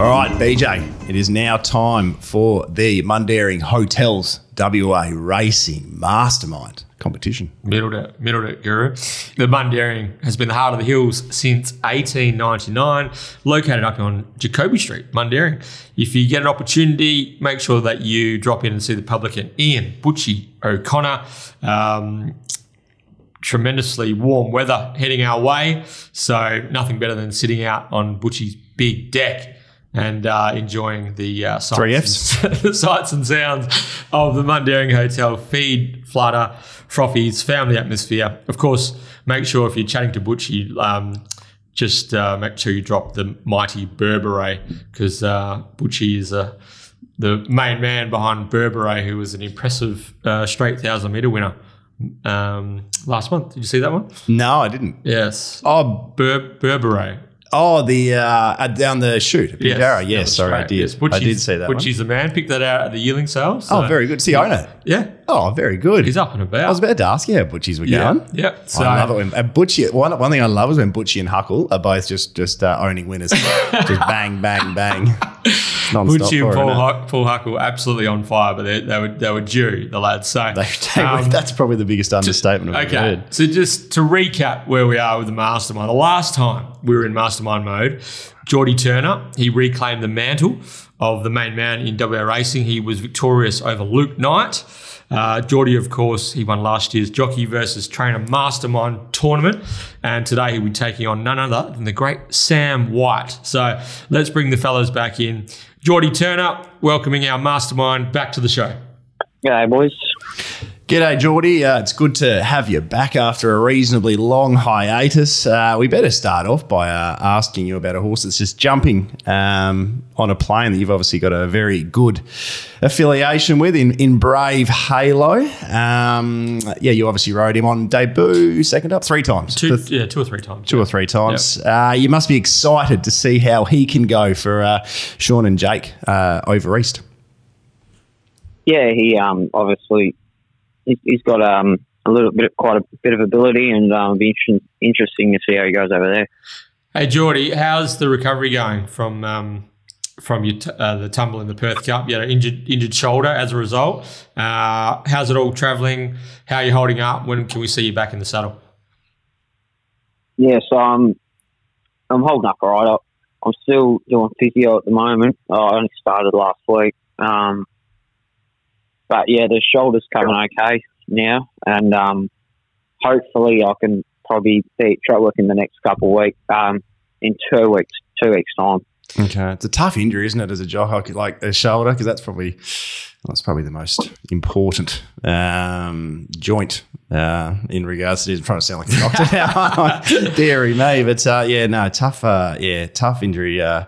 All right, BJ, it is now time for the Mundaring Hotels WA Racing Mastermind competition. Middled it, middled it, Guru. The Mundaring has been the heart of the hills since 1899, located up on Jacoby Street, Mundaring. If you get an opportunity, make sure that you drop in and see the publican Ian Butchie O'Connor. Um, tremendously warm weather heading our way, so nothing better than sitting out on Butchie's big deck and uh, enjoying the uh, Three sights, and, the sights and sounds of the Mundaring Hotel. Feed, flutter, frothies, family atmosphere. Of course, make sure if you're chatting to Butchie, um, just uh, make sure you drop the mighty Berberet because uh, Butchie is a the main man behind Berberet, who was an impressive uh, straight thousand meter winner um, last month. Did you see that one? No, I didn't. Yes. Oh, Ber- Berberet. Oh, the uh, uh, down the Pinjarra. that Yes, was sorry, I did. Yes, I did see that one. Butchie's the man. Picked that out at the yearling sales. Oh, very good. It's the owner. Yeah, Oh, very good. he's up and about. I was about to ask you how Butchies were yeah, going. yeah. So I love it when and Butchie. One, one thing I love is when Butchie and Huckle are both just just uh, owning winners, just bang, bang, bang, non-stop Butchie and Paul. Huck, Paul Huckle absolutely on fire, but they, they were they were due the lads. So They, um, that's probably the biggest understatement I've Okay, heard. so just to recap where we are with the mastermind. The last time we were in mastermind mode, Geordie Turner he reclaimed the mantle of the main man in WA racing. He was victorious over Luke Knight. Uh, Geordie, of course, he won last year's jockey versus trainer mastermind tournament, and today he'll be taking on none other than the great Sam Whyte. So let's bring the fellows back in. Geordie Turner, welcoming our mastermind back to the show. G'day, boys. G'day, Geordie. Uh, it's good to have you back after a reasonably long hiatus. Uh, we better start off by uh, asking you about a horse that's just jumping um, on a plane that you've obviously got a very good affiliation with in, in Brave Halo. Um, yeah, you obviously rode him on debut, second up, three times. Two, The- yeah, two or three times. two or three times. Uh, you must be excited to see how he can go for uh, Sean and Jake uh, over East. Yeah, he um obviously he's, he's got um a little bit, quite a bit of ability, and um, it'll be interesting, interesting to see how he goes over there. Hey Geordie, how's the recovery going from um, from your t- uh, the tumble in the Perth Cup? You had an injured injured shoulder as a result. Uh, how's it all travelling? How are you holding up? When can we see you back in the saddle? Yeah, so I'm I'm holding up all right. I'm still doing physio at the moment. I only started last week, um, but yeah, the shoulder's coming okay now, and um, hopefully I can probably be try work in the next couple of weeks. Um, in two weeks, two weeks time. Okay, it's a tough injury, isn't it, as a jockey, like a shoulder, because that's probably that's probably the most important um, joint uh, in regards to. I'm trying to sound like a doctor now, deary me, but uh, yeah, no, tough, uh, yeah, tough injury uh,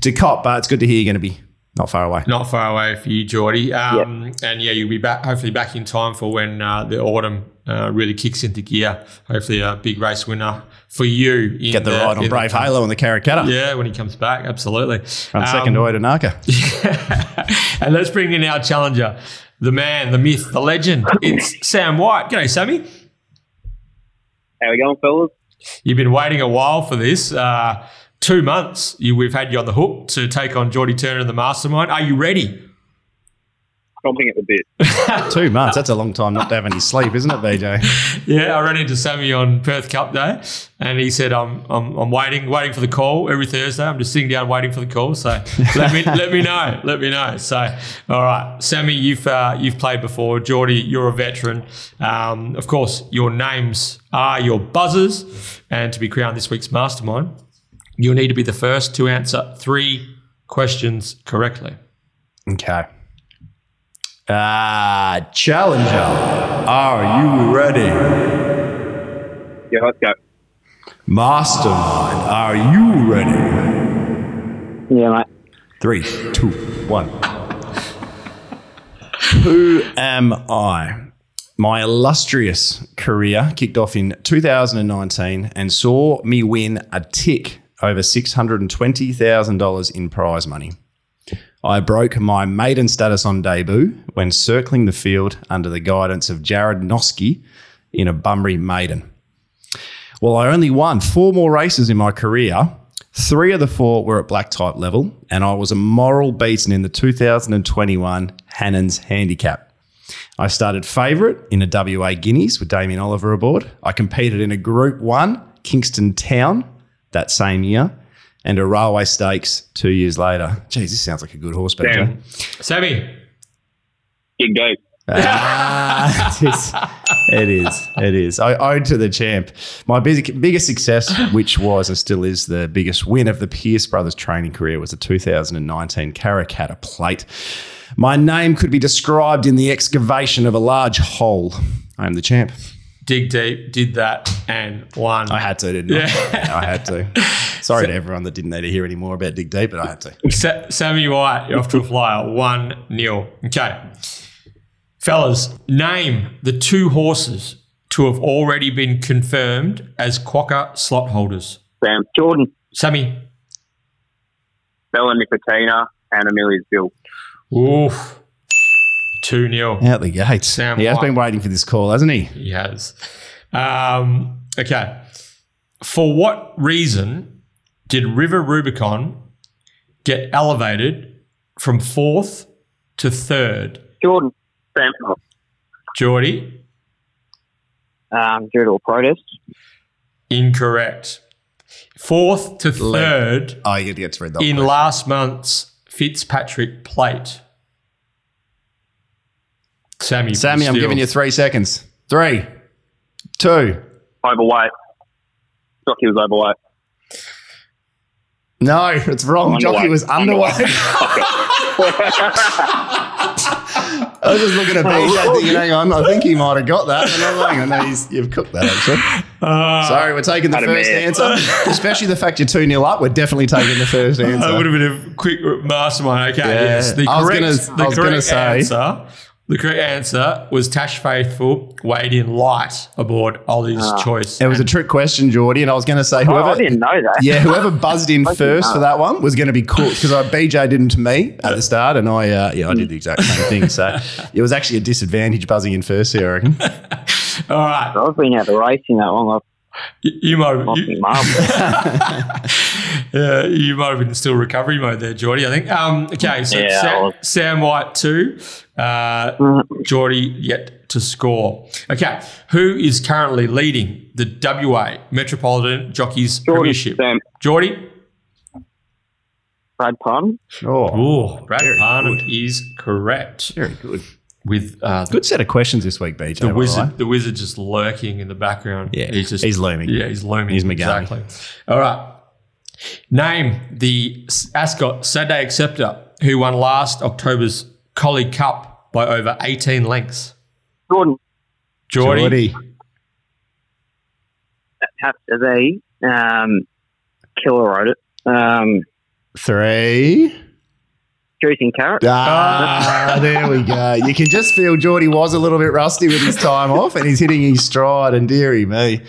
to cop, but it's good to hear you're going to be not far away. Not far away for you, Geordie. Um, And yeah, you'll be back hopefully back in time for when uh, the autumn uh, really kicks into gear. Hopefully, a big race winner for you. In Get the ride on in Brave Halo and the Karrakatta. Yeah, when he comes back, absolutely. Run second Um, to Odanaka. and let's bring in our challenger, the man, the myth, the legend. It's Sam Whyte. G'day, Sammy. How we going, fellas? You've been waiting a while for this. Uh, two months. You, we've had you on the hook to take on Geordie Turner in the mastermind. Are you ready? Chomping at the bit. Two months. That's a long time not to have any sleep, isn't it, BJ? Yeah, I ran into Sammy on Perth Cup Day, and he said, "I'm, I'm, I'm waiting, waiting for the call every Thursday. I'm just sitting down waiting for the call. So let me, let me know, let me know." So, all right, Sammy, you've, uh, you've played before. Geordie, you're a veteran. Um, of course, your names are your buzzers, and to be crowned this week's mastermind, you'll need to be the first to answer three questions correctly. Okay. Uh, challenger, are you ready? Yeah, let's go. Mastermind, are you ready? Yeah, mate. Three, two, one. Who am I? My illustrious career kicked off in 2019 and saw me win a tick over $620,000 in prize money. I broke my maiden status on debut when circling the field under the guidance of Jarrad Noske in a Bunbury maiden. Well, I only won four more races in my career, Three of the four were at black type level, and I was a moral beaten in the 2021 Hannon's Handicap. I started favourite in a WA Guineas with Damien Oliver aboard. I competed in a Group 1 Kingston Town that same year and a Railway Stakes two years later. Geez, this sounds like a good horse, BJ. Damn. Sammy. Good deep. Ah, it is. It is. It is. I owed to the champ. My big, biggest success, which was and still is the biggest win of the Pierce Brothers training career, was the 2019 Karrakatta Plate. My name could be described in the excavation of a large hole. I am the champ. Dig deep, did that, and won. I had to, didn't I? Yeah, I had to. Sorry to everyone that didn't need to hear any more about Dig Deep, but I had to. Sa- Sammy Whyte, you're off to a flyer. 1 nil. Okay. Fellas, name the two horses to have already been confirmed as Quokka slot holders. Sam Jordan, Sammy. Bella Nipotina, and Amelia's Bill. Oof. 2 0. Out the gates. Sam he has been waiting for this call, hasn't he? He has. Um, okay. For what reason did River Rubicon get elevated from fourth to third? Jordan, Sam, Geordie, um, due to a protest. incorrect. Fourth to third Oh, you get to read that. in question. last month's Fitzpatrick plate. Sammy. Sammy, I'm giving you three seconds. Three, two. Overweight. Jockey was overweight. No, it's wrong. Jockey was underweight. I was just looking at BJ thinking, hang on, I think he might have got that. And I'm like, hang on, no, he's, you've cooked that actually. Uh, Sorry, we're taking the first answer. Especially the fact you're 2 0 up, we're definitely taking the first answer. That would answer. have been a quick mastermind. Okay, Yeah. yes. The I correct, the I was gonna correct say- answer. The correct answer was Tash Faithfull weighed in light aboard Ollie's choice. It was a trick question, Geordie, and I was going to say Oh, I whoever. didn't know that. Yeah, whoever buzzed in first for that one was going to be cooked because I BJ didn't to me at the start, and I uh, yeah I did the exact same thing. So it was actually a disadvantage buzzing in first here, I reckon. All right, I've been out the racing that long. I've you, you might have, lost you, my marbles. Yeah, you might have been still recovery mode there, Geordie. I think. Um, okay, so Yeah, Sam. Sam Whyte two, uh, Geordie yet to score. Okay, who is currently leading the WA Metropolitan Jockeys Jordan, Premiership? Sam, Geordie. Brad Parnham. Oh, Oh, Brad Very Parnham good. is correct. very good. With uh, Good set of questions this week, BJ. the wizard, way. the wizard just lurking in the background. Yeah, he's just he's looming. Yeah, he's looming. He's McGarry. exactly. All right. Name the Ascot Saturday Acceptor who won last October's Collie Cup by over 18 lengths. Jordan. Geordie. Geordie. Has to be. Um, Killer wrote it. Um, Three. Juicing Carrot. Ah, there we go. You can just feel Geordie was a little bit rusty with his time off, and he's hitting his stride. And dearie me,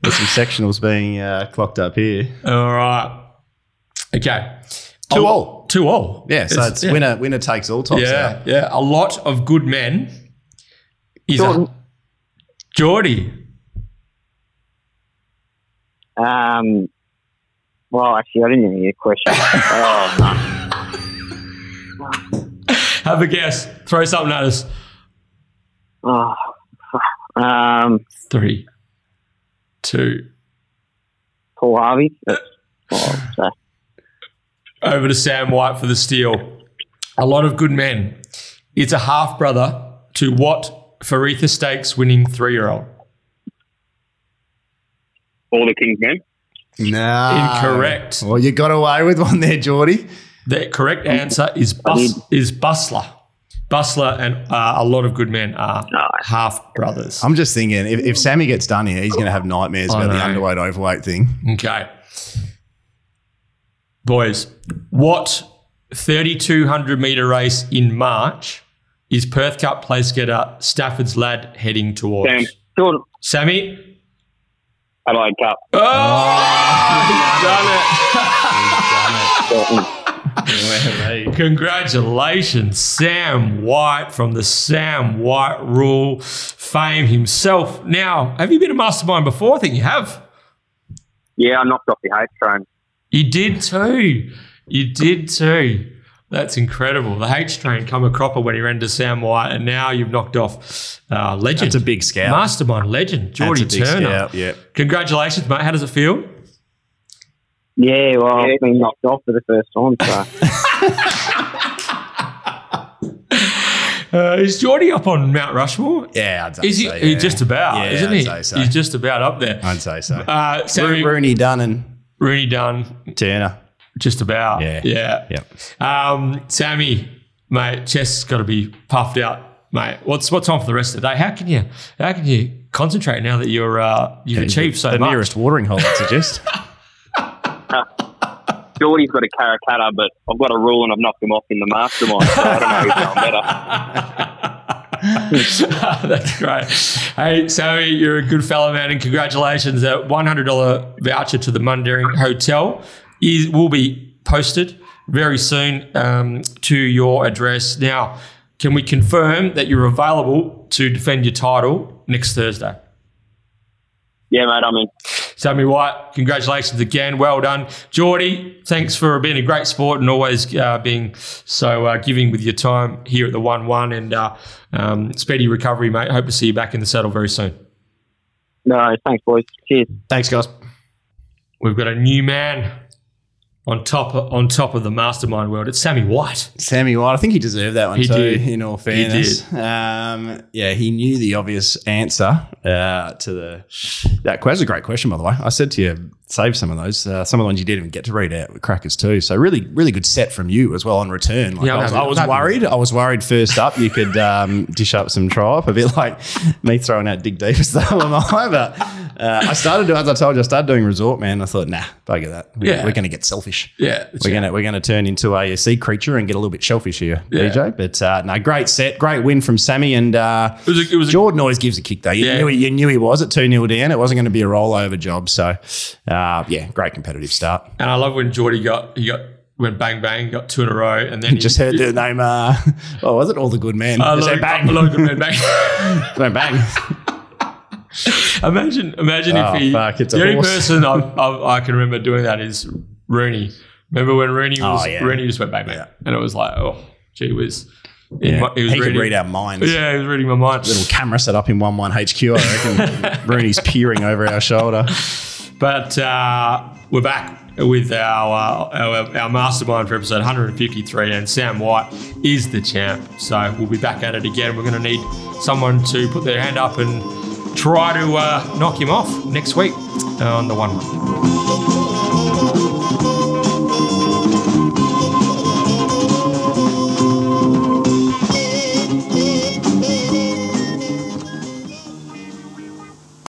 there's some sectionals being uh, clocked up here. All right. Okay. Two A- all. Two all. Yeah, so it's yeah. winner winner takes all tops. Yeah, yeah. A lot of good men. Is Jordan. a Geordie. Um, well, actually, I didn't even hear your question. oh. Have a guess. Throw something at us. Oh, um, Three, two, Paul Harvey. Oh, so, over to Sam Whyte for the steal. A lot of good men. It's a half brother to what Faritha Stakes winning three year old? all the King's men. No. Incorrect. Well, you got away with one there, Geordie. The correct answer is bus, is Bustler. Bustler and uh, a lot of good men are Nice. half brothers. I'm just thinking if, if Sammy gets done here, he's going to have nightmares I about the underweight overweight thing. Okay. Boys, what 3200 metre race in March is Perth Cup place getter Stafford's lad heading towards? Sam. Jordan. Sammy? Adelaide Cup. Oh, Jordan. done it. Congratulations, Sam Whyte from the Sam Whyte Rule fame himself. Now, have you been a mastermind before? I think you have. Yeah, I knocked off the H train. You did too. You did too. That's incredible. The H train come a cropper when he ran to Sam Whyte, and now you've knocked off uh, legend. It's a big scout. Mastermind legend, Geordie That's a big Turner. scout, yeah. Congratulations, mate. How does it feel? Yeah, well, I've been knocked off for the first time, so Uh, is Geordie up on Mount Rushmore? Yeah, I'd say Is he, so, he's just about, Yeah, isn't I'd he? say so. He's just about up there. I'd say so. Uh, Sammy, Ro- Rooney, Dunn, Rooney Dunn, and Turner. just about. Yeah. Yeah. Yep. Um, Sammy, mate, chest's got to be puffed out, mate. What's what's on for the rest of the day? How can you how can you concentrate now that you're uh, you've achieved so the much? nearest watering hole, I'd suggest. Geordie's got a Karrakatta, but I've got a rule and I've knocked him off in the mastermind, so I don't know who's going better. That's great. Hey, Sammy, you're a good fellow, man, and congratulations. That $100 voucher to the Mundaring Hotel is, will be posted very soon um, to your address. Now, can we confirm that you're available to defend your title next Thursday? Yeah, mate, I'm in. Sammy Whyte, congratulations again. Well done. Geordie, thanks for being a great sport and always uh, being so uh, giving with your time here at the 1 1. And uh, um, speedy recovery, mate. Hope to see you back in the saddle very soon. No, thanks, boys. Cheers. Thanks, guys. We've got a new man on top of, on top of the mastermind world. It's Sammy Whyte. Sammy Whyte, I think he deserved that one He too, did. in all fairness. Um, yeah, he knew the obvious answer uh, to the that question. a great question, by the way. I said to you, save some of those. Uh, some of the ones you didn't even get to read out with crackers too. So really, really good set from you as well on return. Like, Yeah, I'm was, I was worried. I was worried first up you could um, dish up some try up, a bit like me throwing out dig deep though am I. But uh, I started doing, as I told you, I started doing resort, man. I thought, nah, bugger that. We- Yeah. We're going to get selfish. Yeah. We're gonna we're gonna turn into a sea creature and get a little bit shellfish here, Yeah. DJ. But uh, no, great set, great win from Sammy and uh, It was a, it was a, Jordan always gives a kick though. You, Yeah. knew, he, you knew he was at two 0 down. It wasn't going to be a rollover job. So uh, yeah, great competitive start. and I love when Geordie got he got went bang bang, got two in a row, and then he Just heard the name. Uh, what was it? All the good men. Love, said bang, love good man bang. went bang. Imagine, imagine Oh, if he. fuck, a the only horse. person I, I, I can remember doing that is Rooney. Remember when Rooney was Oh, yeah. Rooney just went bang bang, Yeah. and it was like, oh, gee whiz. Yeah. My- he was could reading- read our minds. Yeah, he was reading my mind. Little camera set up in one one HQ. I reckon Rooney's peering over our shoulder. But uh, we're back with our, uh, our our mastermind for episode 153, and Sam Whyte is the champ. So we'll be back at it again. We're going to need someone to put their hand up and try to uh, knock him off next week on the one.